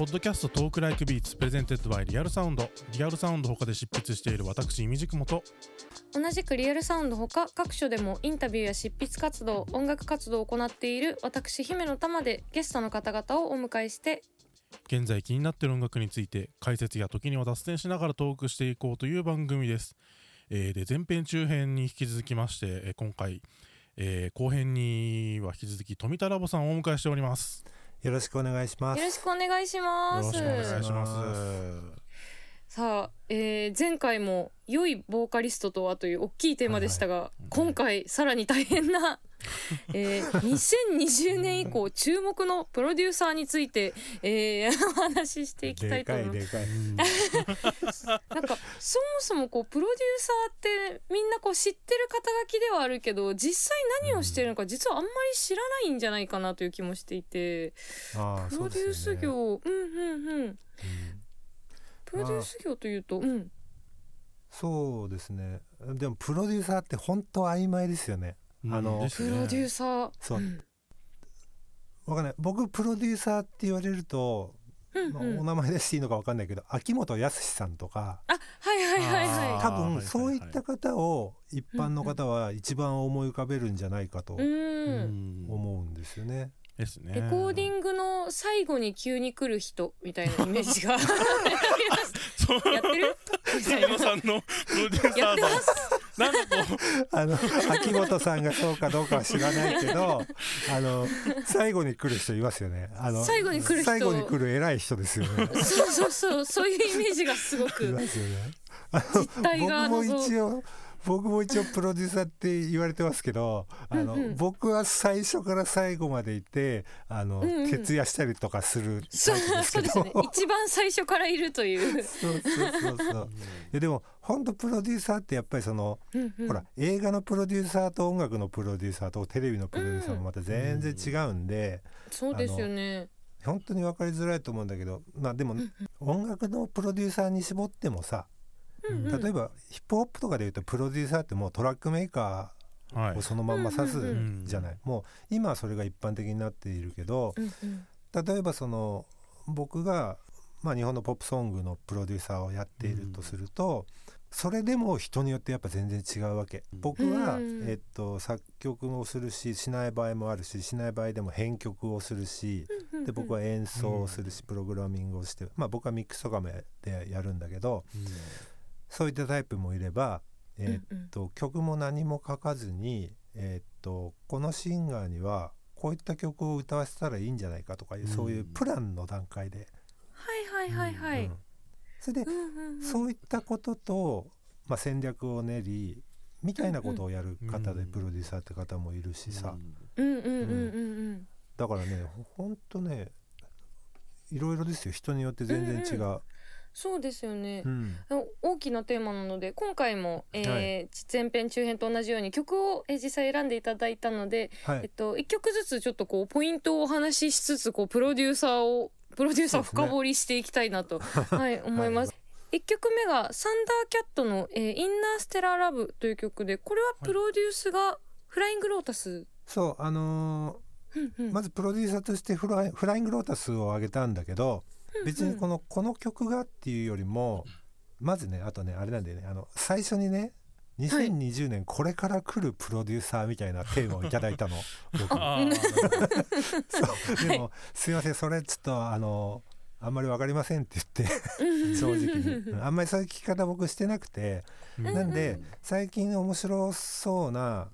Podcast Talk Like Beats presented by Real Sound。リアルサウンド他で執筆している私 imdkm と同じくリアルサウンドほか各所でもインタビューや執筆活動音楽活動を行っている私姫乃たまでゲストの方々をお迎えして。現在気になっている音楽について解説や時には脱線しながらトークしていこうという番組です、えーで前編中編に引き続きまして、えー今回、えー後編には引き続き冨田ラボさんをお迎えしておりますよろしくお願いします。よろしくお願いしよますろしくお願いしますさあ、えー前回も良いボーカリストとはという大きいテーマでしたが、今回さらに大変な、えー2020年以降注目のプロデューサーについて、えーお話ししていきたいと思います。なんかそもそもこうプロデューサーってみんなこう知ってる肩書きではあるけど実際何をしてるのか実はあんまり知らないんじゃないかなという気もしていて。ああプロデュース業、うんうん。うんプロデュース業というと、うん。そうですね。でもプロデューサーって本当曖昧ですよね。うん。あのね。プロデューサー。そう。わかんない。僕プロデューサーって言われると、まあうん。うんお名前出していいのかわかんないけど、秋元康さんとか、あはいはいはいあはいはいはい分そういった方を一般の方は一番思い浮かべるんじゃないかと思うんですよね。ですね。レコーディングの最後に急に来る人みたいなイメージが。そう。やってる？みたいな佐野さんのプロデューサーのやってます。なんかこあの秋元さんがそうかどうかは知らないけど あの最後に来る人いますよね。あの最後に来る人。最後に来る偉い人ですよね。そうそうそう。そういうイメージがすごいくますよね。実態が僕も謎一応僕も一応プロデューサーって言われてますけどあの、うんうん。僕は最初から最後までいてあの、うんうん。徹夜したりとかするそうですね。一番最初からいるという、そうそうそうそう。いやでも本当プロデューサーってやっぱりそのうんうん。ほら映画のプロデューサーと音楽のプロデューサーとテレビのプロデューサーもまた全然違うんで、そうですよね。本当に分かりづらいと思うんだけどまあでも音楽のプロデューサーに絞ってもさうんうん。例えばヒップホップとかでいうとプロデューサーってもうトラックメーカうはい。ーをそのまんま指すうんうんじゃない。もう今はそれが一般的になっているけどうんうん。例えばその僕がまあ日本のポップソングのプロデューサーをやっているとするとそれでも人によってやっぱ全然違うわけ。うん。僕はうん。えっと作曲をするししない場合もあるししない場合でも編曲をするしうんで僕は演奏をするしプログラミングをしてまあ僕はミックスとかもでやるんだけどそういったタイプもいればえうんうん。っと曲も何も書かずにえっとこのシンガーにはこういった曲を歌わせたらいいんじゃないかとかいうそういうプランの段階で。はいはいはいはい、うんそれでうんうんうん。そういったことと、まあ、戦略を練りみたいなことをやる方でうんプロデューサーって方もいるしさ、うんうんうんうんうんだからねほんとねいろいろですよ。人によって全然違う。うんそうですよね。う、ん。大きなテーマなので今回も、えーは前編中編と同じように曲を、えー実際選んでいただいたので、はい。えっと、1曲ずつちょっとこうポイントをお話ししつつこうプロデューサーを プロデューサーを深掘りしていきたいなと、はい、思います。1曲目がサンダーキャットの、えーインナーステラーラブという曲でこれはプロデュースがフライングロータス、そうあのうんうん。ーまずプロデューサーとしてフライフライングロータスを挙げたんだけど別にこのこの曲がっていうよりもまずねあとねあれなんだよね。あの最初にね2020年これから来るプロデューサーみたいなテーマをいただいたの。僕。あー。そう。でもすいませんそれちょっとあのあんまりわかりませんって言って正直に。う んあんまりそういう聞き方僕してなくて。なんで最近面白そうな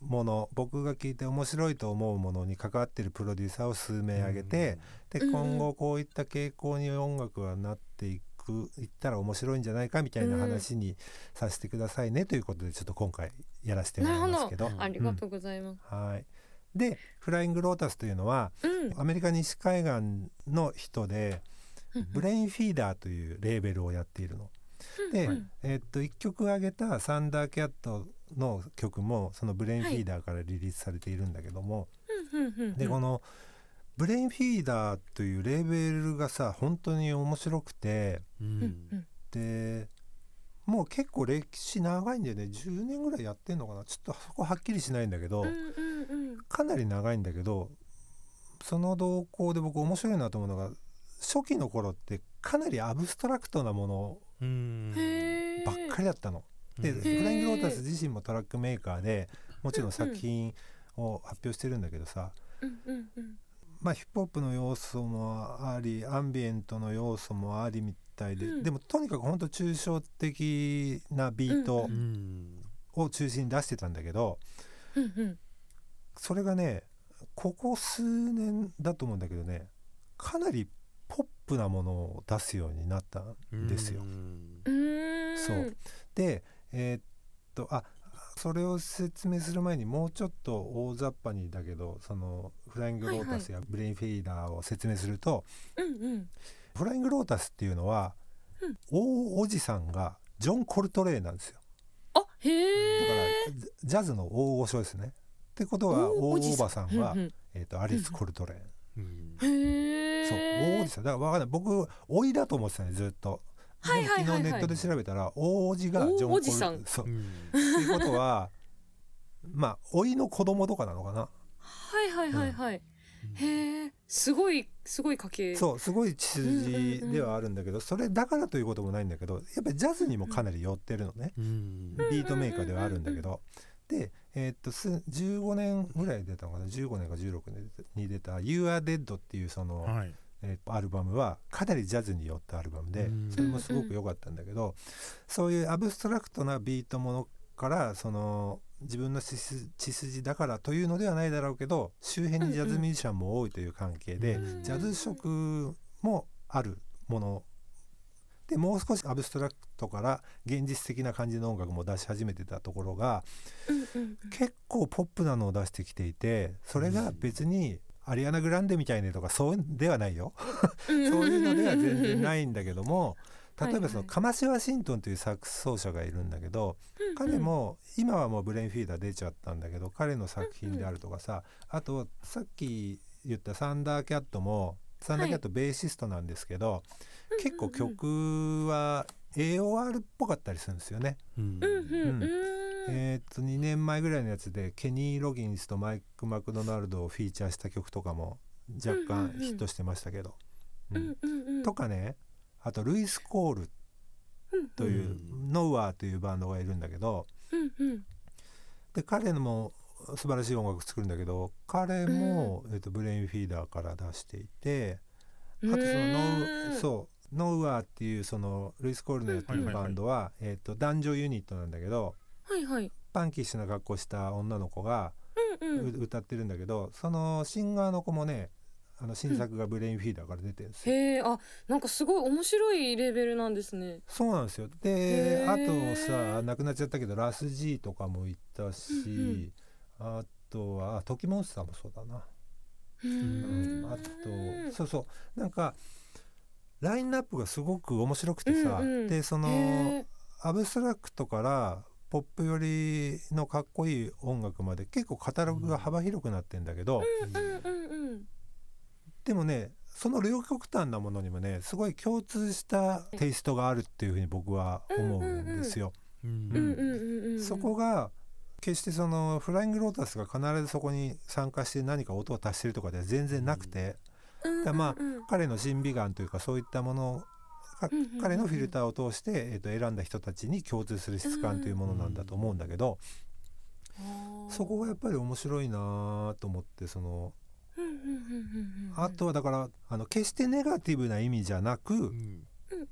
もの僕が聞いて面白いと思うものに関わってるプロデューサーを数名挙げて、でうん。今後こういった傾向に音楽がなっていくいったら面白いんじゃないかみたいな話にさせてくださいねということでちょっと今回やらせてもらいますけど。ありがとうございます。はい。でフライングロータスというのはうん。アメリカ西海岸の人でブレインフィーダーというレーベルをやっているの。で、うん。えっと1曲挙げた「サンダーキャット」の曲もそのブレインフィーダーからリリースされているんだけども、でこのブレインフィーダーというレーベルがさ本当に面白くてううん。んでもう結構歴史長いんだよね。10年ぐらいやってんのかな。ちょっとそこはっきりしないんだけど、かなり長いんだけどその動向で僕面白いなと思うのが初期の頃ってかなりアブストラクトなものばっかりだったの。でうん。フライングロータス自身もトラックメーカーでもちろん作品を発表してるんだけどさ、まあ、ヒップホップの要素もありアンビエントの要素もありみたいで、うん。でもとにかくほんと抽象的なビートを中心に出してたんだけど、うんうん。それがねここ数年だと思うんだけどねかなりポップなものを出すようになったんですよ。うそう。でえーっとあそれを説明する前にもうちょっと大雑把にだけどその Flying Lotus や Brainfeeder を説明すると、うんうん。 Flying Lotus っていうのは、うん。大おじさんがジョン・コルトレーンなんですよ。あだからジジャズの大御所ですね。ってことは大おばさんは、うんえーっとアリス・コルトレーン。うん。うんへえそう大おじさん。だからわかんない。僕老いだと思ってたねずっと。はいはいはいはい。昨日ネットで調べたら大おじがジョン・コルさん。そう。うん。っていうことはまあ老いの子供とかなのかな？はいはいはいはい、へえすごいすごい家系。そうすごい血筋ではあるんだけど、それだからということもないんだけどやっぱりジャズにもかなり寄ってるのね、うん。ビートメーカーではあるんだけど、で、えーっとす15年ぐらい出たのかな？15年か16年に出た「You Are Dead」っていうその、はいえーアルバムはかなりジャズに寄ったアルバムでうん。それもすごく良かったんだけどそういうアブストラクトなビートものからその自分の血筋だからというのではないだろうけど周辺にジャズミュージシャンも多いという関係でうんジャズ色もあるものでもう少しアブストラクトから現実的な感じの音楽も出し始めてたところがうんうん結構ポップなのを出してきていてそれが別にアリアナ・グランデみたいねとかそうではないよ。うん。そういうのでは全然ないんだけども例えばそのカマシ・ワシントンというサックス奏者がいるんだけど彼も今はもうブレインフィーダー出ちゃったんだけど彼の作品であるとかさあとさっき言ったサンダーキャットもサンダーキャットベーシストなんですけど結構曲は AOR っぽかったりするんですよね。うん。うんえーっと2年前ぐらいのやつでケニー・ロギンスとマイク・マクドナルドをフィーチャーした曲とかも若干ヒットしてましたけど。ううんんうんうん。とかねあとルイス・コールという、うんノウアーというバンドがいるんだけどうんうん。で彼のも素晴らしい音楽作るんだけど彼も、えっとブレインフィーダーから出していてあとそのノウそうノウアーっていうそのルイス・コールのやってるバンドは、えっと男女ユニットなんだけどはいはい。パンキッシュな格好した女の子がうんうん。う歌ってるんだけどそのシンガーの子もねあの新作がブレインフィーダーから出てるんですよ。へえあなんかすごい面白いレベルなんですね。そうなんですよ。であとさ亡くなっちゃったけどラス G とかも行ったし、うんあとはあトキモンスターもそうだな、ううん。んあとそうそう。なんかラインナップがすごく面白くてさ、うんうん。でそのへアブストラクトからポップ寄りのかっこいい音楽まで結構カタログが幅広くなってんだけど、でもねその両極端なものにもねすごい共通したテイストがあるっていうふうに僕は思うんですよ。そこが決してそのフライングロータスが必ずそこに参加して何か音を足してるとかでは全然なくて、うん。だまあ彼の審美眼というかそういったもの彼のフィルターを通して、えー、と選んだ人たちに共通する質感というものなんだと思うんだけど、そこがやっぱり面白いなと思ってそのうんうんうんうんうんあとはだからあの決してネガティブな意味じゃなくうんうん。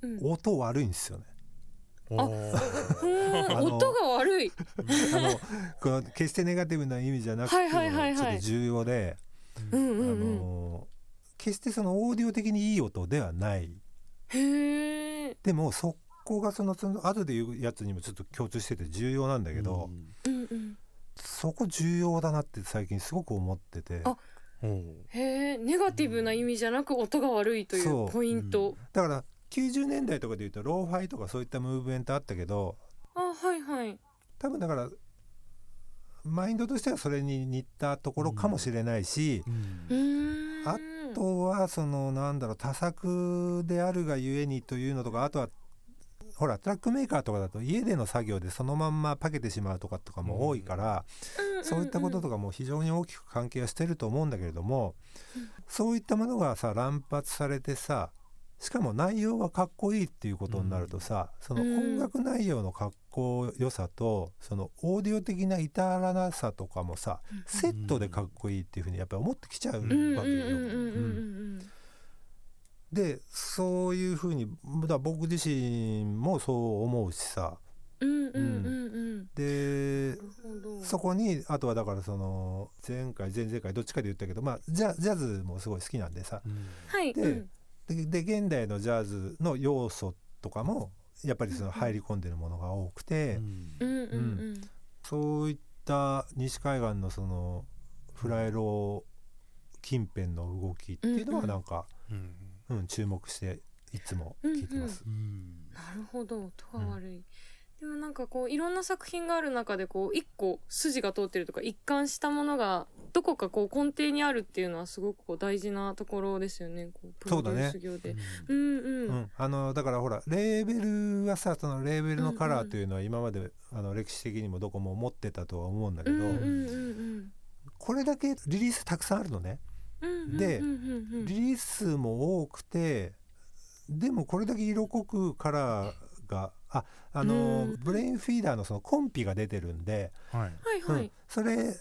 うん音悪いんですよね。あの音が悪い。あのこの決してネガティブな意味じゃなくてちょっと重要で、あの決してそのオーディオ的にいい音ではないへえでもそこがそのその後で言うやつにもちょっと共通してて重要なんだけど、うんうん。そこ重要だなって最近すごく思ってて。へえネガティブな意味じゃなく音が悪いといそう。うポイント。だから90年代とかで言うとローファイとかそういったムーブメントあったけどあはいはい。多分だからマインドとしてはそれに似たところかもしれないし、うん。うーん。ああとはそのなんだろう多作であるがゆえにというのとかあとはほらトラックメーカーとかだと家での作業でそのまんまパケてしまうとかとかも多いから、そういったこととかも非常に大きく関係はしてると思うんだけれども、そういったものがさ乱発されてさしかも内容はかっこいいっていうことになるとさ、その音楽内容のかっこよさとそのオーディオ的な至らなさとかもさ、セットでかっこいいっていうふうにやっぱり思ってきちゃうわけよ。うんうんうんうんうんでそういうふうにだ僕自身もそう思うしさ。うんうんうんうんでそこにあとはだからその前回前々回どっちかで言ったけどまあジャジャズもすごい好きなんでさ。うんではいうんでで現代のジャズの要素とかもやっぱりその入り込んでるものが多くて、うん。うん。うんうんそういった西海岸のそのフライロー近辺の動きっていうのはなんか、うん。うん注目していつも聞いてます。うん。なるほど。音が悪い、でもなんかこういろんな作品がある中でこう一個筋が通ってるとか一貫したものがどこかこう根底にあるっていうのはすごくこう大事なところですよね。こうプロデュース業で。う,、ん。うんうん、あのだからほらレーベルはさそのレーベルのカラーというのは今まで、あの歴史的にもどこも持ってたとは思うんだけど、うんうんうんこれだけリリースたくさんあるのね。うんでうんうんうん。リリース数も多くてでもこれだけ色濃くカラーがああの、うん。ブレインフィーダーのそのコンピが出てるんで、はい。はいはい。うん、それ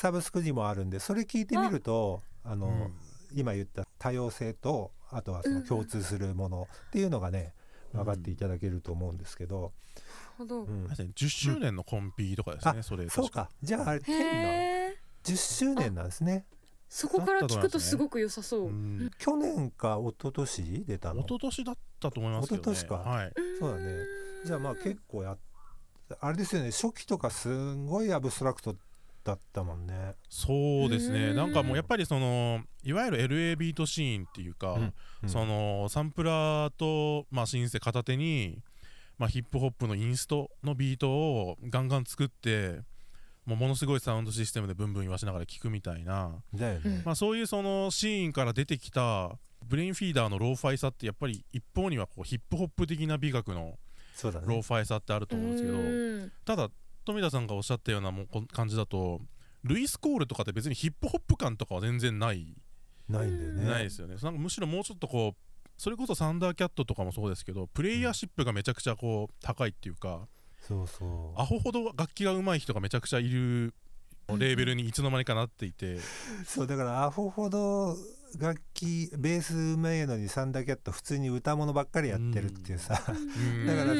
サブスクにもあるんでそれ聞いてみるとあの、うん。今言った多様性とあとはその共通するものっていうのがね分かっていただけると思うんですけど、なるほど、うん。確かに10周年のコンピとかですね、それそうか。じゃああれへ天のえ10周年なんですね。そこから聞くとすごく良さそう、うん去年か一昨年出たの？一昨年だったと思いますけどね。一昨年か。はい。そうだね。じゃあまあ結構やっあれですよね。初期とかすんごいアブストラクトだったもんね。そうですうんねなんかもうやっぱりそのいわゆる LA ビートシーンっていうか、うんうんそのサンプラーと、まあ、シンセ片手に、まあ、ヒップホップのインストのビートをガンガン作ってもうものすごいサウンドシステムでブンブン言わしながら聴くみたいな、だよね。まあ、そういうそのシーンから出てきた Brainfeeder のローファイさってやっぱり一方にはこうヒップホップ的な美学の。ローファイさってあると思うんですけど、うんただ冨田さんがおっしゃったようなも感じだと Louis Cole とかって別にヒップホップ感とかは全然ない、ないんだよね。ないですよねなんかむしろもうちょっとこうそれこそ Thundercat とかもそうですけどプレイヤーシップがめちゃくちゃこう高いっていうか、そうそう。アホほど楽器が上手い人がめちゃくちゃいるレーベルにいつの間にかなっていて、そうだからアホほど楽器ベースうまいのにサンダーキャット普通に歌物ばっかりやってるっていうさ、うん。だから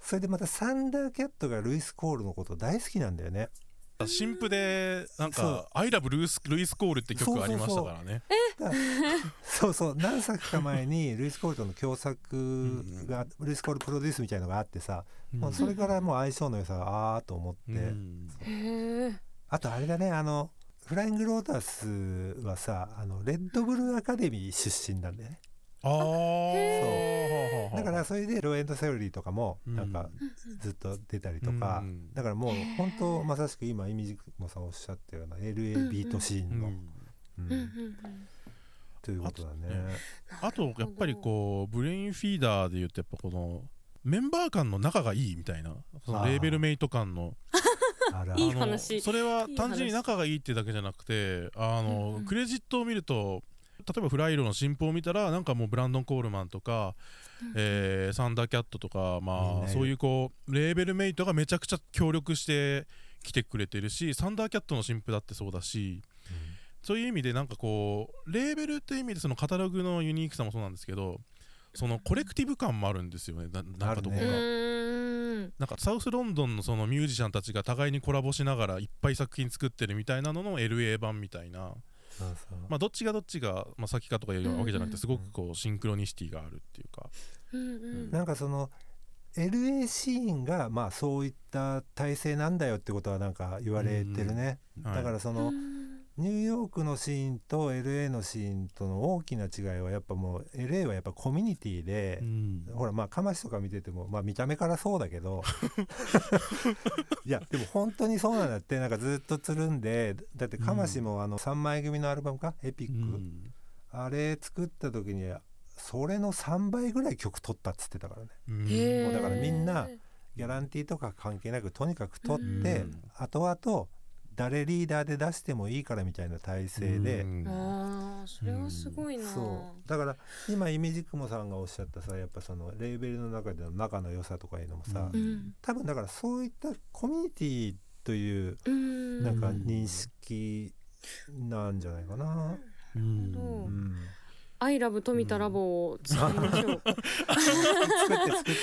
それでまたサンダーキャットがルイス・コールのこと大好きなんだよね。新譜でなんそう。か「I love ルイスルイス・コール」って曲ありましたからね。だそうそう。何作か前にルイス・コールとの共作が、ルイス・コールプロデュースみたいのがあってさ、もうそれからもう相性の良さがあーと思って、あとあれだねあのフライング・ロータスはさあのレッドブルアカデミー出身なんだよね。ああだからそれでローエンド・セオリーとかもうん。なんかずっと出たりとか、うんだからもう本当まさしく今イミジクモさんおっしゃったような LA ビートシーンの、ということだね。あとやっぱりこうブレインフィーダーで言うとやっぱこのメンバー間の仲がいいみたいな。そのレーベルメイト間のいい話。それは単純に仲がいいってだけじゃなくてあの、うんうん。クレジットを見ると例えばフライロの新譜を見たらなんかもうブランドン・コールマンとか、えーサンダーキャットとかまあそういうこうレーベルメイトがめちゃくちゃ協力して来てくれてるしサンダーキャットの新譜だってそうだしそういう意味でなんかこうレーベルっていう意味でそのカタログのユニークさもそうなんですけどそのコレクティブ感もあるんですよねななんかどこか、なんかサウスロンドンのそのミュージシャンたちが互いにコラボしながらいっぱい作品作ってるみたいなのの LA 版みたいな。そうそう。まあどっちがどっちが、まあ、先かとかいうわけじゃなくてすごくこうシンクロニシティがあるっていうか。うんうん。なんかその LA シーンがまあそういった体制なんだよってことはなんか言われてるね、はい。だからそのニューヨークのシーンと LA のシーンとの大きな違いはやっぱもう LA はやっぱコミュニティで、ほらまあかましとか見ててもまあ見た目からそうだけどいやでも本当にそうなんだってなんかずっとつるんでだってかましもあの3枚組のアルバムか？エピック、あれ作った時にそれの3倍ぐらい曲取ったっつってたからね。へえもうだからみんなギャランティーとか関係なくとにかく取って、うん。後々誰リーダーで出してもいいからみたいな体制で、うん。ああそれはすごいな、そう。だから今イメージクモさんがおっしゃったさやっぱそのレーベルの中での仲の良さとかいうのもさ、ううん。多分だからそういったコミュニティといううん。なんか認識なんじゃないかな。うん。うんうんアイラブ富田ラボを作りましょう。作って作って。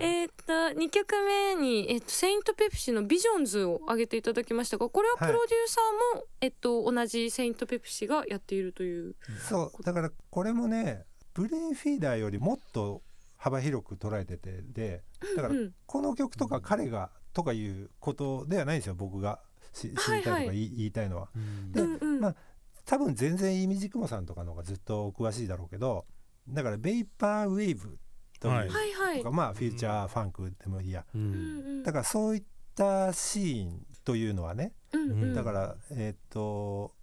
えーっと2曲目に、えっと、セイントペプシの「ビジョンズ」を上げていただきましたがこれはプロデューサーも、えっと、同じセイントペプシがやっているという。そうだからこれもねブレインフィーダーよりもっと幅広く捉えててでだからうんこの曲とか彼がとかいうことではないんですよ僕がし知りたいとかはいはい言い,、たいのは。うんでまあ多分全然イミジクモさんとかの方がずっとお詳しいだろうけどだからベイパーウェーブという、はい。はいはい。とかまあフューチャーファンクでもいいや。ううんん。だからそういったシーンというのはねうんうん。だからえーっと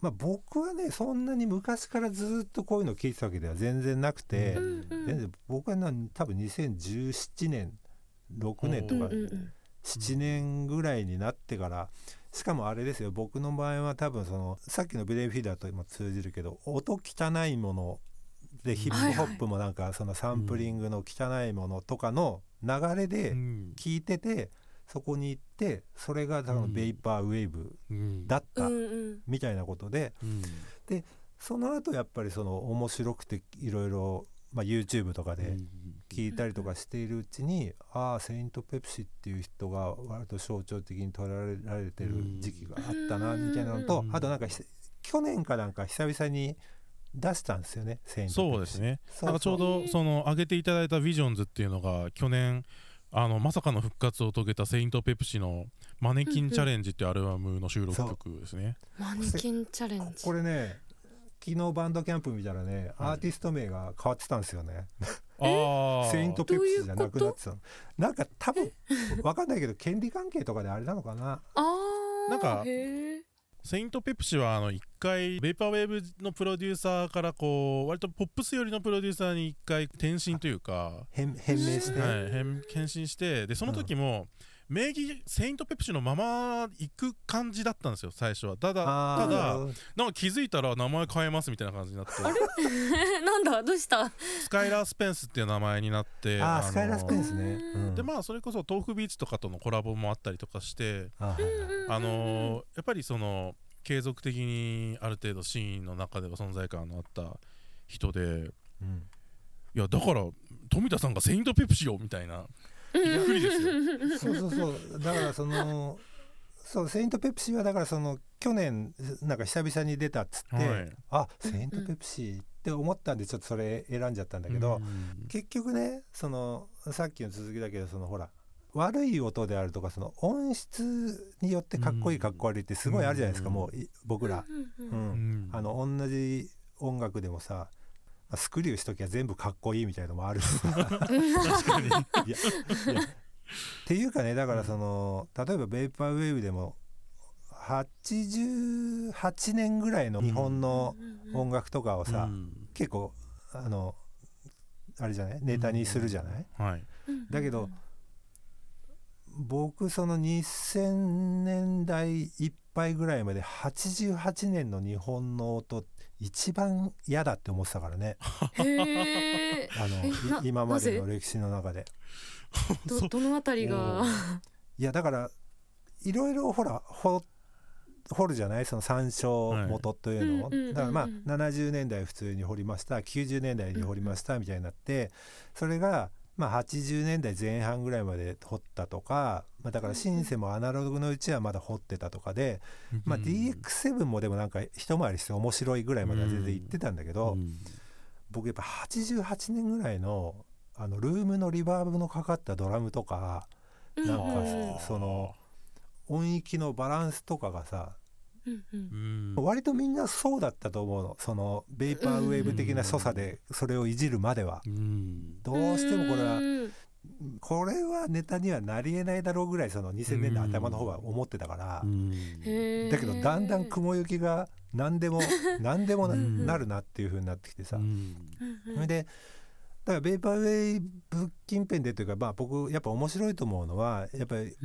まあ僕はねそんなに昔からずっとこういうの聞いてたわけでは全然なくて、うんうん。全然僕はな多分2017年6年とかうんうんうん7年ぐらいになってからしかもあれですよ。僕の場合は多分そのさっきのブレインフィーダーとも通じるけど音汚いものでヒップホップもなんかそのサンプリングの汚いものとかの流れでうん。聞いててそこに行ってそれが多うん。分ベイパーウェーブうん。だったみたいなことでうん。その後やっぱりその面白くていろいろまあ YouTube とかで聞いたりとかしているうちに、ああセイント・ペプシっていう人が割と象徴的に捉えられてる時期があったなみたいなのと、うん。あとなんかひ去年かなんか久々に出したんですよねセイント・ペプシ。そうですね。そうなんかちょうどその上げていただいた「ビジョンズ」っていうのが去年あのまさかの復活を遂げたセイント・ペプシの「マネキンチャレンジ」っていうアルバムの収録曲ですね。マネキンチャレンジ。これね昨日バンドキャンプ見たらね、アーティスト名が変わってたんですよね。セイント・ペプシじゃなくなってたの。なんか多分わかんないけど権利関係とかであれなのかな。あーなんかへー。セイント・ペプシはあの一回ベイパーウェーブのプロデューサーからこう割とポップス寄りのプロデューサーに一回転身というか、変変名して、はい、変変身して。でその時も名義セイント・ペプシのまま行く感じだったんですよ最初は。ただただなんか気づいたら名前変えますみたいな感じになって。なんだ？どうした？スカイラー・スペンスっていう名前になってのあースカイラースペンスね、うん。でまあそれこそ tofubeats とかとのコラボもあったりとかしてあのーやっぱりその継続的にある程度シーンの中では存在感のあった人でうん。いやだから冨田さんが Saint Pepsi よみたいなびっくりですよそうそうそうだからそのそう Saint Pepsi はだからその去年なんか久々に出たっつって、はいあ Saint Pepsi って思ったんでちょっとそれ選んじゃったんだけど、結局ねそのさっきの続きだけどそのほら悪い音であるとかその音質によってかっこいいかっこ悪いってすごいあるじゃないですか、もう僕ら、うんあの同じ音楽でもさスクリューしときゃ全部かっこいいみたいのもある 確かに。いやいやっていうかねだからその例えばベイパーウェーブでも88年ぐらいの日本の音楽とかをさ、うん結構あのあれじゃないネタにするじゃない、はいだけど僕その2000年代いっぱいぐらいまで88年の日本の音一番嫌だって思ってたからね。へえ あの今までなの歴史の中で。ど どのあたりが？いやだからいろいろほら掘掘るじゃない？その参照元というのを、はいだからまあ70年代普通に掘りました。90年代に掘りましたみたいになってそれがまあ80年代前半ぐらいまで掘ったとか、まあ、だからシンセもアナログのうちはまだ掘ってたとかで、まあ、うん DX7 もでもなんか一回りして面白いぐらいまでは全然行ってたんだけど、うん僕やっぱ88年ぐらいのあのルームのリバーブのかかったドラムとかなんかうん。その音域のバランスとかがさうんうん。うん。割とみんなそうだったと思うの。そのベイパーウェーブ的な所作でそれをいじるまでは。うん。どうしてもこれはうん。これはネタにはなりえないだろうぐらいその2000年代頭の方は思ってたから。うん。だけどだんだん雲行きが何でも 何でもなるなっていう風になってきてさ。うん。うんそれでだからベイパーウェイブ近辺でというか、まあ、僕やっぱ面白いと思うのはやっぱり、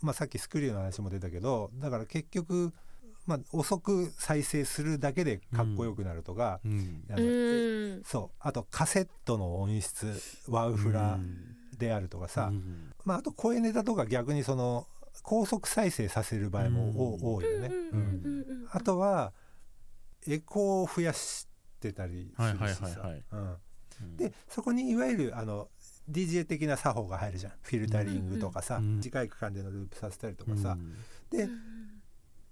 まあ、さっきスクリューの話も出たけどだから結局、まあ、遅く再生するだけでかっこよくなるとか、うん。あうのん。そう。あとカセットの音質ワウフラであるとかさ、うん。まあ、あと声ネタとか逆にその高速再生させる場合もお多いよね。うんあとはエコーを増やしてたりするしさ。でそこにいわゆるあの DJ 的な作法が入るじゃん。フィルタリングとかさ、うん。短い区間でのループさせたりとかさ、うん。で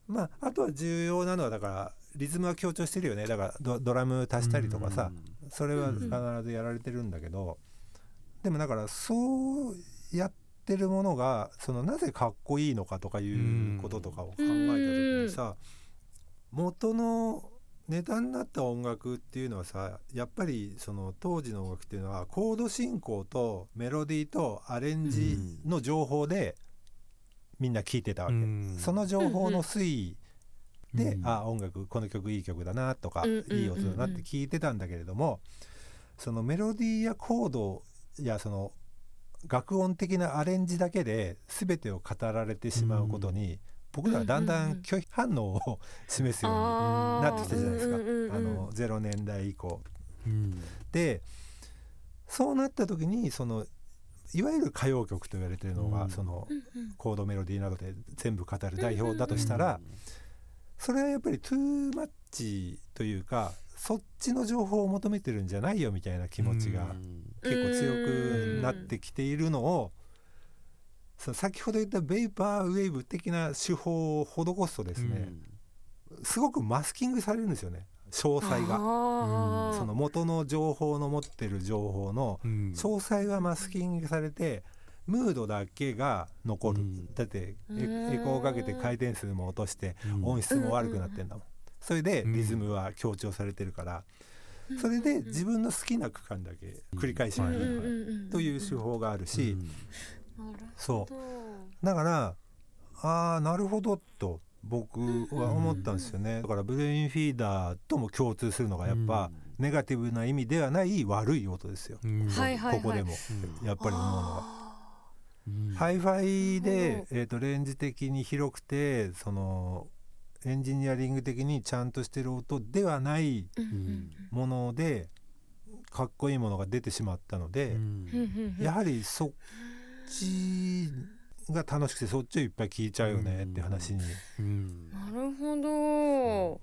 まああとは重要なのはだからリズムは強調してるよね。だからドドラム足したりとかさ、それは必ずやられてるんだけど、でもだからそうやってるものがそのなぜかっこいいのかとかいうこととかを考えた時にさ、元のネタになった音楽っていうのはさやっぱりその当時の音楽っていうのはコード進行とメロディーとアレンジの情報でみんな聴いてたわけ、うん。その情報の推移で、うん。あ音楽この曲いい曲だなとか、いい音だなって聞いてたんだけれどもそのメロディーやコードやその楽音的なアレンジだけで全てを語られてしまうことに、僕らはだんだん拒否反応を示すようになってきたじゃないですか、あの0年代以降。うん。でそうなった時にそのいわゆる歌謡曲と言われてるのが、うん。そのコードメロディーなどで全部語る代表だとしたら、それはやっぱりトゥーマッチというかそっちの情報を求めてるんじゃないよみたいな気持ちが結構強くなってきているのをそう先ほど言ったベイパーウェーブ的な手法を施すとですね、すごくマスキングされるんですよね詳細が。がその元の情報の持ってる情報のうん。詳細がマスキングされてムードだけが残る、うん。だってエコーをかけて回転数も落としてうん。音質も悪くなってんだもん。それでリズムは強調されてるから。それで自分の好きな区間だけ繰り返しはい見るという手法があるし。そう。だからああなるほどと僕は思ったんですよね。だから Brainfeeder とも共通するのがやっぱネガティブな意味ではない悪い音ですよ。ここでも。うん。やっぱり思うのは。うんハイファイでほ、えー、とレンジ的に広くてそのエンジニアリング的にちゃんとしてる音ではないものでかっこいいものが出てしまったので、やはりそっちが楽しくてそっちをいっぱい聞いちゃうよねって話に。うん。なるほど。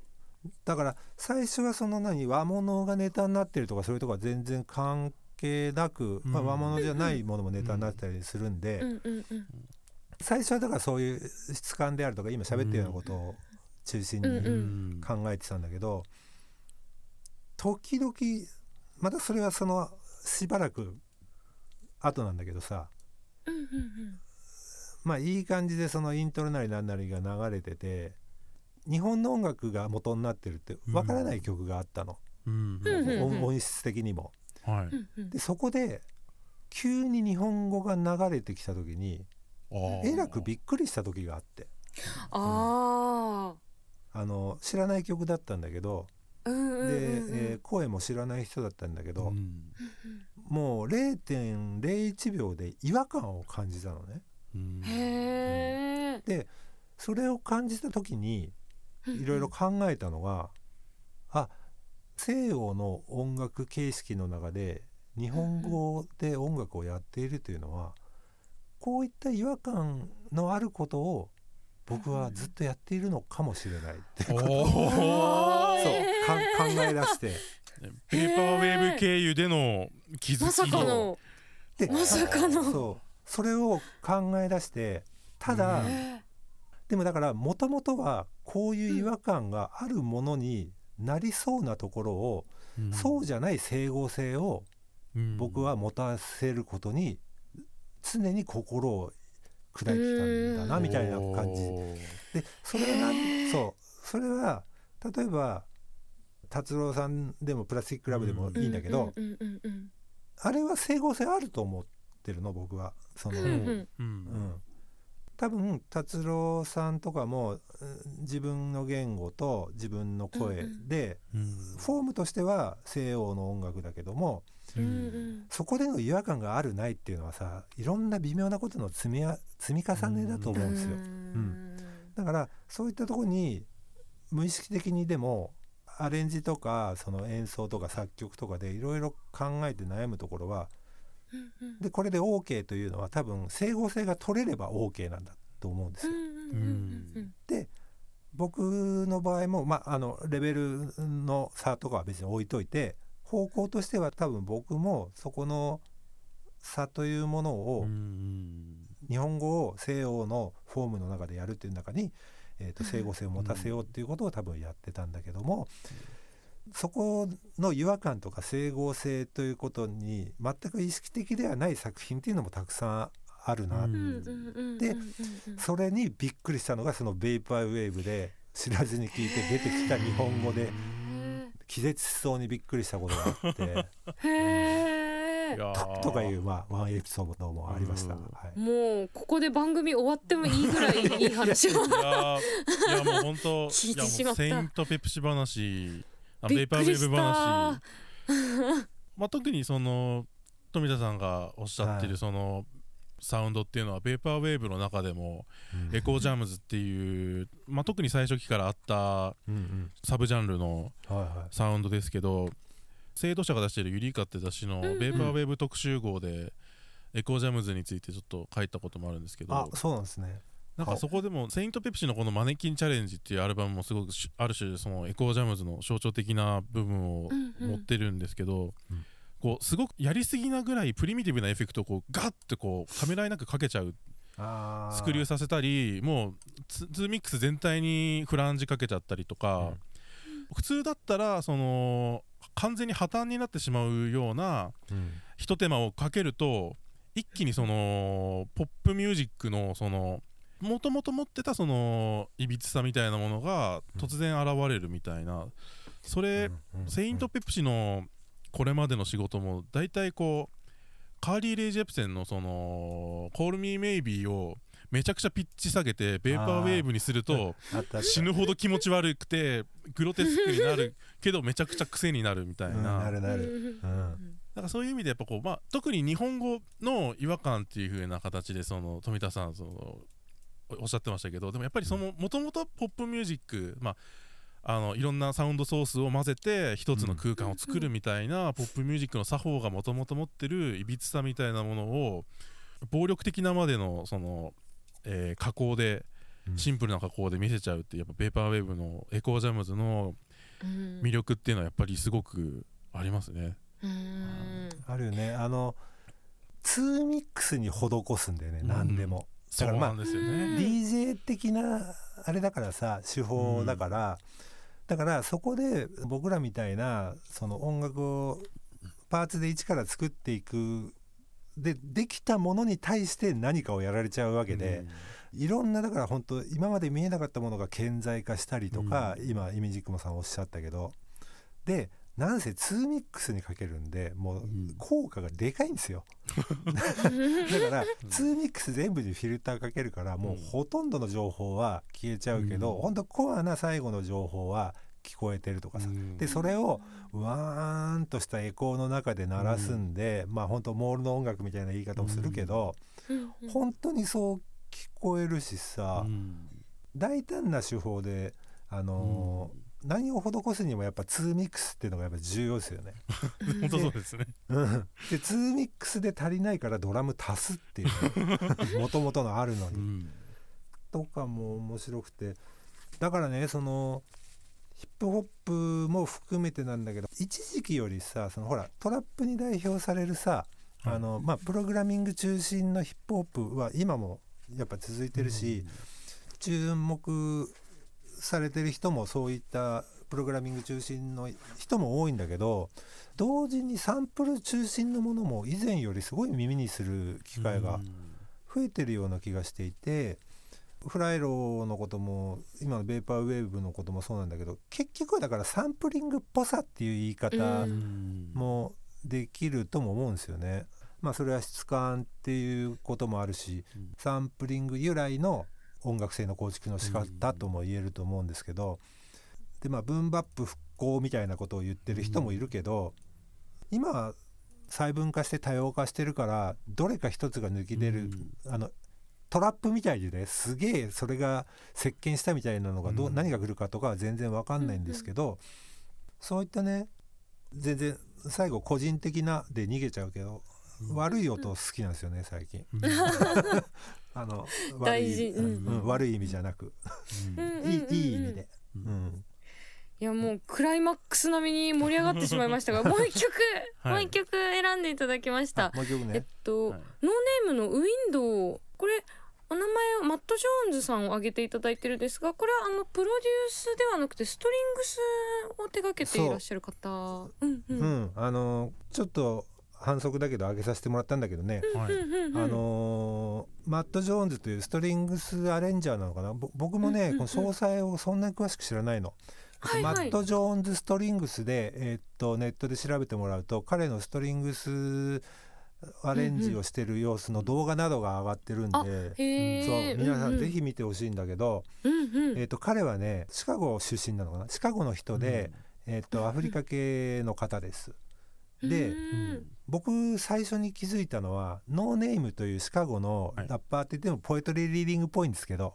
だから最初はその何和物がネタになってるとかそういうとこは全然関係なく、まあ、うん。和物じゃないものもネタになってたりするんで、うんうんうん。最初はだからそういう質感であるとか今喋ってるようなことを中心うんにうん。考えてたんだけど時々またそれはそのしばらく後なんだけどさうんうんまあいい感じでそのイントロなりなんなりが流れてて日本の音楽が元になってるってわからない曲があったの、うん。うん。うん音音質的にも。はい。うんうん。でそこで急に日本語が流れてきた時にえらくびっくりした時があって。ああの知らない曲だったんだけどあうんうんうんで、うん。えー声も知らない人だったんだけど、うん。もう0.01秒で違和感を感じたのね。うん。へえでそれを感じた時にいろいろ考えたのが、あ西洋の音楽形式の中で日本語で音楽をやっているというのはこういった違和感のあることを僕はずっとやっているのかもしれないっておそうーか考え出して。ペーパーウェーブ経由での気づきまさかの。でまさかのそれを考え出してただ、でもだからもともとはこういう違和感があるものになりそうなところを、うん。そうじゃない整合性をうん。僕は持たせることに常に心を砕いてきたんだなみたいな感じ。でそれはなんそう。それは例えば達郎さんでもプラスティックラブでもいいんだけど、あれは整合性あると思ってるの僕は。その、うんうん。多分達郎さんとかもうん自分の言語と自分の声で、うんフォームとしては西洋の音楽だけどもうんうんそこでの違和感があるないっていうのはさいろんな微妙なことの積みあ積み重ねだと思うんですよ。うん。だからそういったところに無意識的にでもアレンジとかその演奏とか作曲とかでいろいろ考えて悩むところはでこれで OK というのは多分整合性が取れれば OK なんだと思うんですよ。うんうんうん僕の場合も、まあ、あのレベルの差とかは別に置いといて方向としては多分僕もそこの差というものを、うん日本語を西洋のフォームの中でやるっていう中に、えー、と整合性を持たせようっていうことを多分やってたんだけども、そこの違和感とか整合性ということに全く意識的ではない作品っていうのもたくさんあるな、でそれにびっくりしたのがそのベイパーウェーブで知らずに聞いて出てきた日本語で気絶しそうにびっくりしたことがあって。へえいやーとかいう、まあ、ワンエピソードもありました。うん。はい。もうここで番組終わってもいいぐらいいい話を。いやーいやもう本当 聞いてしまった。セイントペプシ話あびっベーパーウェーブ話。まあ特にその富田さんがおっしゃってはい。るそのサウンドっていうのはベーパーウェーブの中でもうん。エコージャムズっていう、まあ、特に最初期からあったサブジャンルのはいはい。サウンドですけど青土社が出してるユリイカって雑誌のうんうん。ベーパーウェーブ特集号でエコージャムズについてちょっと書いたこともあるんですけど。あそうなんですね。なんかそこでもセイントペプシのこのマネキンチャレンジっていうアルバムもすごくしある種そのエコージャムズの象徴的な部分をうんうん。持ってるんですけど、うんこうすごくやりすぎなぐらいプリミティブなエフェクトをこうガッてこうためらいなくかけちゃう。スクリューさせたりもうツツーミックス全体にフランジかけちゃったりとか、普通だったらその完全に破綻になってしまうようなうん。ひと手間をかけると一気にそのポップミュージックのそのもともと持ってたそのいびつさみたいなものが突然現れるみたいな。それ、セイント・ペプシのこれまでの仕事も大体こうカーリー・レイ・ジェプセンのその「Call Me Maybe」をめちゃくちゃピッチ下げてベーパーウェーブにすると死ぬほど気持ち悪くてグロテスクになるけどめちゃくちゃ癖になるみたいうんな。なる。なる。なんかそういう意味でやっぱこう、まあ、特に日本語の違和感っていう風な形でその富田さんそのおおっしゃってましたけどでもやっぱりそのもともとポップミュージック、まあ、あのいろんなサウンドソースを混ぜて一つの空間を作るみたいなポップミュージックの作法がもともと持ってるいびつさみたいなものを暴力的なまでのその、えー加工でうん。シンプルな加工で見せちゃうってやっぱペーパーウェーブのエコージャムズのうん。魅力っていうのはやっぱりすごくありますね。うん。あるよね。あのツーミックスに施すんだよね、うん。何でも。だからまあね。DJ 的なあれだからさ手法だから、だからそこで僕らみたいなその音楽をパーツで一から作っていくでできたものに対して何かをやられちゃうわけで、いろんなだから本当今まで見えなかったものが顕在化したりとか、今イミジクモさんおっしゃったけどでなんせツーミックスにかけるんでもううん。効果がでかいんですよ。だからツーミックス全部にフィルターかけるからもうほとんどの情報は消えちゃうけど、うん。ほんとコアな最後の情報は聞こえてるとかさ、うん。でそれをわーんとしたエコーの中で鳴らすんで、まあ本当モールの音楽みたいな言い方もするけど、うん。本当にそう聞こえるしさ、うん。大胆な手法であのー何を施すにもやっぱツーミックスっていうのがやっぱ重要ですよね。本当そうですね。うんでツーミックスで足りないからドラム足すっていうもともとのあるのに。うんとかも面白くてだからねそのヒップホップも含めてなんだけど一時期よりさそのほらトラップに代表されるさ、はいあのまあ、プログラミング中心のヒップホップは今もやっぱ続いてるし、注目されてる人もそういったプログラミング中心の人も多いんだけど同時にサンプル中心のものも以前よりすごい耳にする機会が増えてるような気がしていてフライロのことも今のベーパーウェーブのこともそうなんだけど結局はだからサンプリングっぽさっていう言い方もできるとも思うんですよね。まあそれは質感っていうこともあるしうん。サンプリング由来の音楽性の構築の仕方とも言えると思うんですけどでまあブームバップ復興みたいなことを言ってる人もいるけど今は細分化して多様化してるからどれか一つが抜き出る、あのトラップみたいでねすげえそれが席巻したみたいなのがどう、うん。何が来るかとかは全然わかんないんですけど、そういったね全然最後個人的なで逃げちゃうけど、うん悪い音好きなんですよね最近。うん。あの悪大い、事。うんうん。悪い意味じゃなく、うん。いい意味で。いやもうクライマックス並みに盛り上がってしまいましたが もう一曲、はい。もう一曲選んでいただきました。あもう一曲えっね。と、はい。ノーネームのウィンドウ。これお名前をマット・ジョーンズさんを挙げていただいてるんですがこれはあのプロデュースではなくてストリングスを手掛けていらっしゃる方。う。んうん。ううんん、あのちょっと反則だけど上げさせてもらったんだけどね。はい。うんあのーマット・ジョーンズというストリングスアレンジャーなのかな？ぼ僕もね、うんうんうん。この詳細をそんなに詳しく知らないの。はいはい。マット・ジョーンズ・ストリングスで、えーっとネットで調べてもらうと彼のストリングスアレンジをしてる様子の動画などが上がってるんで、あへそう。え皆さうんうん。ぜひ見てほしいんだけど、うんうん。えーっと彼はねシカゴ出身なのかなシカゴの人で、えーっとアフリカ系の方です。でうん。僕最初に気づいたのはノーネームというシカゴのはい。ラッパーって言ってもポエトリーリーディングっぽいんですけど、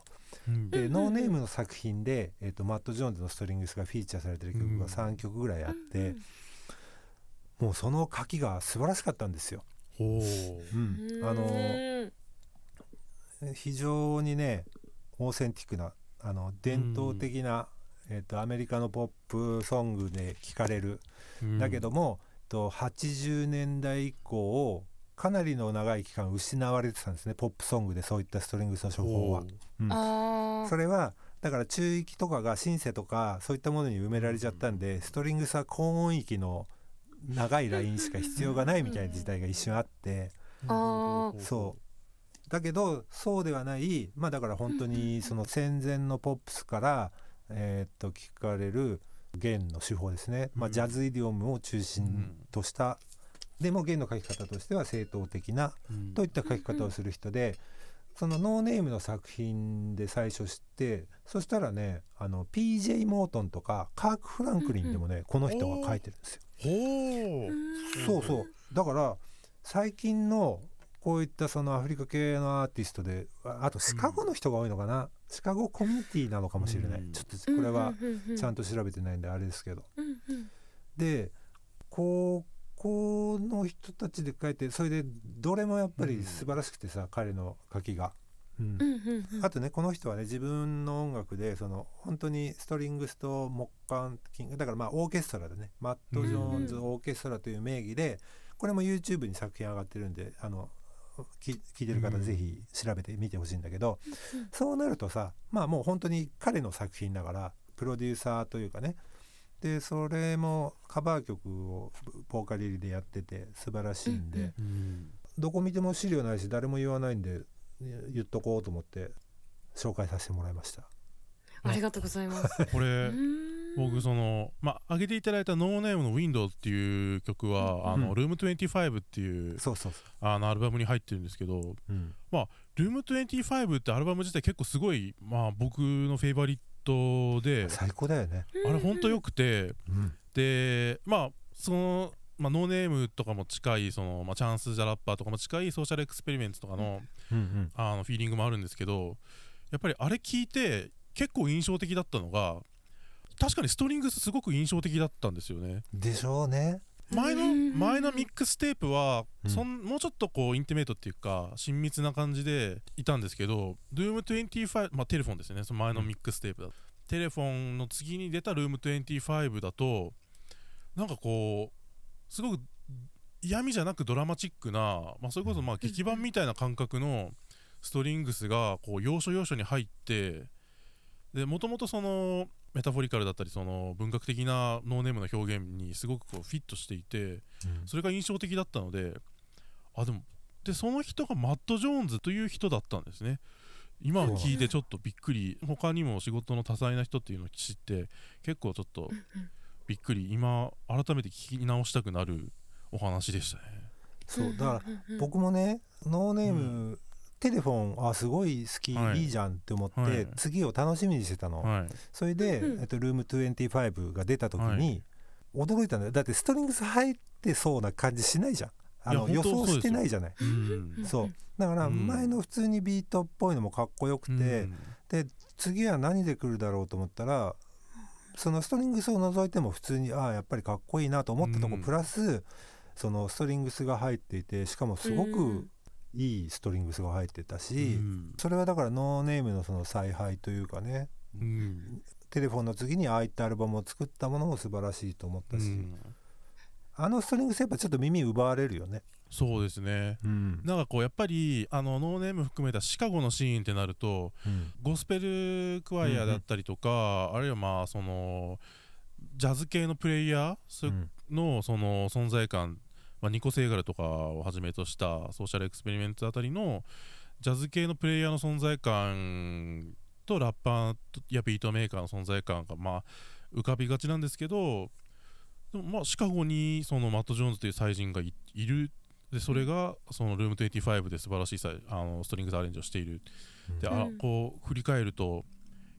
うん。でうん。ノーネームの作品で、えー、とマット・ジョーンズのストリングスがフィーチャーされてる曲うん。が3曲ぐらいあって、うん。もうその書きが素晴らしかったんですよ。ほう。うん。あのうん非常にねオーセンティックなあの伝統的な、えー、とアメリカのポップソングで聴かれる、だけども、と80年代以降かなりの長い期間失われてたんですね。ポップソングでそういったストリングスの処方は。うん。それはだから中域とかがシンセとかそういったものに埋められちゃったんでストリングスは高音域の長いラインしか必要がないみたいな時代が一瞬あって。あー。そう。だけどそうではない。まあだから本当にその戦前のポップスからえーっと聞かれる弦の手法ですね、まあ、うん。ジャズイディオムを中心としたでも弦の書き方としては正統的なうん。といった書き方をする人で、そのノーネームの作品で最初知ってそしたらねあの PJ モートンとかカーク・フランクリンでもね、この人が書いてるんですよ。ほうそうそう。だから最近のこういったそのアフリカ系のアーティストでああとシカゴの人が多いのかな、シカゴコミュニティなのかもしれない、うん。ちょっとこれはちゃんとと調べてないんであれですけど。うんうん。で高校の人たちで書いてそれでどれもやっぱり素晴らしくてさ、彼の書きが。うん。うんうんうん。あとねこの人はね自分の音楽でその本当にストリングスと木管金だからまあオーケストラでね。マット・ジョーンズ・オーケストラという名義でこれも YouTube に作品上がってるんであのき聞いてる方うん。ぜひ調べてみてほしいんだけど、うん。そうなるとさまあもう本当に彼の作品だからプロデューサーというかね。でそれもカバー曲をボーカル入りでやってて素晴らしいんで、うん。どこ見ても資料ないし誰も言わないんで言っとこうと思って紹介させてもらいました。ありがとうございます。これうん僕そのまあ上げていただいた「ノーネームのウィンドウ」っていう曲は、あのうん。ルーム25っていうそうそうそあのアルバムに入ってるんですけどう、うんルーム25ってアルバム自体結構すごいまあ僕のフェイバリットで最高だよね。あれほん。とよくてうん。でまあその、まあ、ノーネームとかも近いその、まあ、チャンス・ザ・ラッパーとかも近いソーシャルエクスペリメントとかのうん。あのフィーリングもあるんですけどやっぱりあれ聞いて結構印象的だったのが確かにストリングスすごく印象的だったんですよね。うん、でしょうね。前のうん。前のミックステープはうん。そんもうちょっとこうインティメートっていうか親密な感じでいたんですけど Room25 まあテレフォンですね。その前のミックステープだテレフォンの次に出た Room25 だとなんかこうすごく嫌味じゃなくドラマチックな、まあ、それこそまあ劇版みたいな感覚のストリングスがこう要所要所に入ってでもともとそのメタフォリカルだったりその文学的なノーネームの表現にすごくこうフィットしていてそれが印象的だったのであでもでその人がマット・ジョーンズという人だったんですね。今を聞いてちょっとびっくり他にも仕事の多彩な人っていうのを知って結構ちょっとびっくり今改めて聞き直したくなるお話でしたね。そうだから僕もねノーネーム、テレフォンあすごい好き、はい。い、いじゃんって思って、はい。次を楽しみにしてたの、はい。それで、うん。えっと、ルーム25が出た時はに驚いたんだよ。だってストリングス入ってそうな感じしないじゃん。あの予想してないじゃない。うん。そう。だからうん。前の普通にビートっぽいのもかっこよくて、うん。次は何で来るだろうと思ったらそのストリングスを除いても普通にああやっぱりかっこいいなと思ったとこ、うん。プラスそのストリングスが入っていてしかもすごうくんいいストリングスが入ってたし、うん。それはだからノーネームのその采配というかねうん。テレフォンの次にああいったアルバムを作ったものも素晴らしいと思ったし、うん。あのストリングスやっぱちょっと耳奪われるよね。そうですね。うん。なんかこうやっぱりあのノーネーム含めたシカゴのシーンってなるとうん。ゴスペルクワイアだったりとか、あるいはまあそのジャズ系のプレイヤーのその存在感、まあ、ニコ・セーガルとかをはじめとしたソーシャルエクスペリメントあたりのジャズ系のプレイヤーの存在感とラッパーやビートメーカーの存在感がまあ浮かびがちなんですけどでもまあシカゴにそのマット・ジョーンズという才人がいる。でそれがそのルーム25で素晴らしいさあのストリングスアレンジをしている。で、あうん。こう振り返ると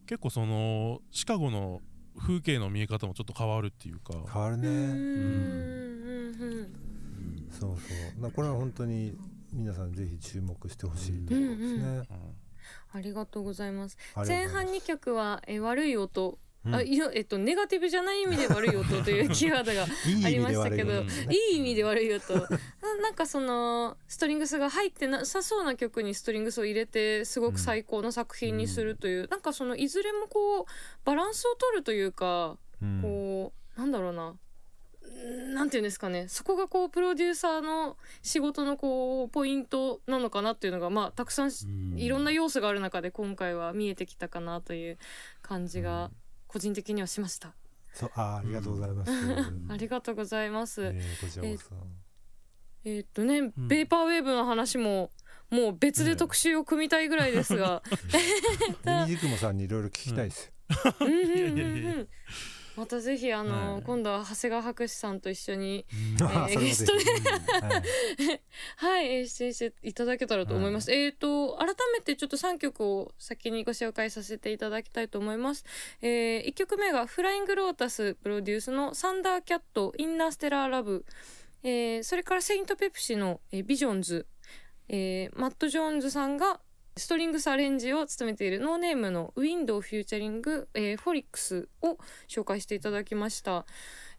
結構そのシカゴの風景の見え方もちょっと変わるっていうか、変わるね、うんうんうんそうそう。だこれは本当に皆さんぜひ注目してほしいところですね。うんありがとうございます。前半うございます。2曲はえ悪い音、うん。あいやえっとネガティブじゃない意味で悪い音というキーワードが ありましたけど、いい意味で悪い音。ななんかそのストリングスが入ってなさそうな曲にストリングスを入れてすごく最高の作品にするという、なんかそのいずれもこうバランスを取るというかうん。こうなんだろうな。うんなんていうんですかね。そこがこうプロデューサーの仕事のこうポイントなのかなっていうのがまあたくさんいろんな要素がある中で今回は見えてきたかなという感じが個人的にはしました。そうあありがとうございます。ありがとうございます。えっとね、ベーパーウェーブの話ももう別で特集を組みたいぐらいですが、ミジクモさん。にいろいろ聞きたいですよ。うん。うん。うん。うんまたぜひあの、はい今度は長谷川博士さんと一緒にうんあーそれもぜひゲストではいはい、えー出演していただけたらと思います。えっ、と、改めてちょっと3曲を先にご紹介させていただきたいと思います。え1曲目がフライングロータスプロデュースのサンダーキャットインナーステラーラブ。えーそれからセイントペプシの、えービジョンズ。えーマット・ジョーンズさんがストリングスアレンジを務めているノーネームのウィンドウフューチャリング、えーフォリックスを紹介していただきました。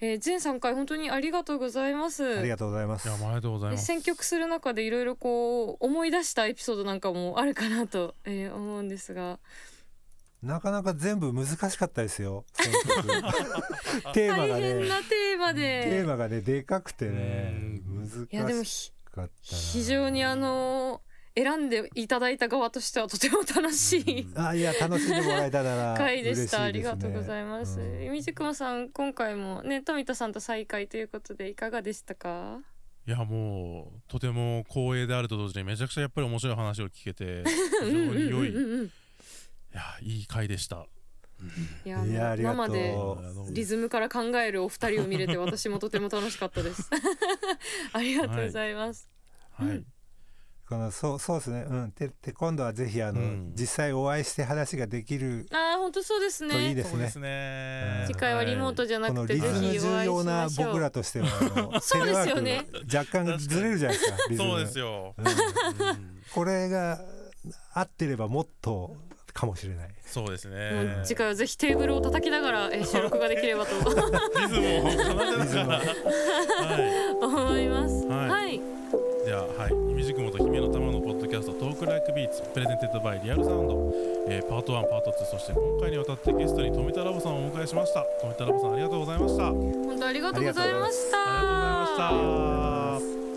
えー全3回本当にありがとうございます。ありがとうございますいや。ありがとうございます。選曲する中でいろいろこう思い出したエピソードなんかもあるかなと、えー思うんですがなかなか全部難しかったですよ。テーマが大変ね、なテーマテーでマがねでかくてねうんいやでも難しひかったな。非常にあの選んでいただいた側としてはとても楽しいあいや楽しんでもらえたなら 回でした、嬉しいですねありがとうございます。うんみじくまさん今回もね富田さんと再会ということでいかがでしたか？いやもうとても光栄であると同時にめちゃくちゃやっぱり面白い話を聞けて非常に良いい うんうんうんうんやいい回でした。いやいやありがとう生でおリズムから考えるお二人を見れて私もとても楽しかったです。ありがとうございます。はい。このそうそうですね。うん。でで今度はぜひあの、うん実際お会いして話ができるああ本当そうですね。といいですねです。ね。次回はリモートじゃなくてぜリズムひお会いし重要なましょう。僕らとしてはあのそうですよねテレワーク若干ずれるじゃないですか。リズムそうですよ。うんうんこれが合ってればもっとかもしれない。そうですもんね、う。次回はぜひテーブルを叩きながらえー収録ができればとリズムを奏でながら。は思います。はいはい。い。じゃあはい。イミジクモと姫 Just Talk Like Beats presented by リアルサウンド、えー、パート1パート2そして今回にわたってゲストに富田ラボさんをお迎えしました。富田ラボさんありがとうございました。ありがとう本当ありがとうございました。ございました。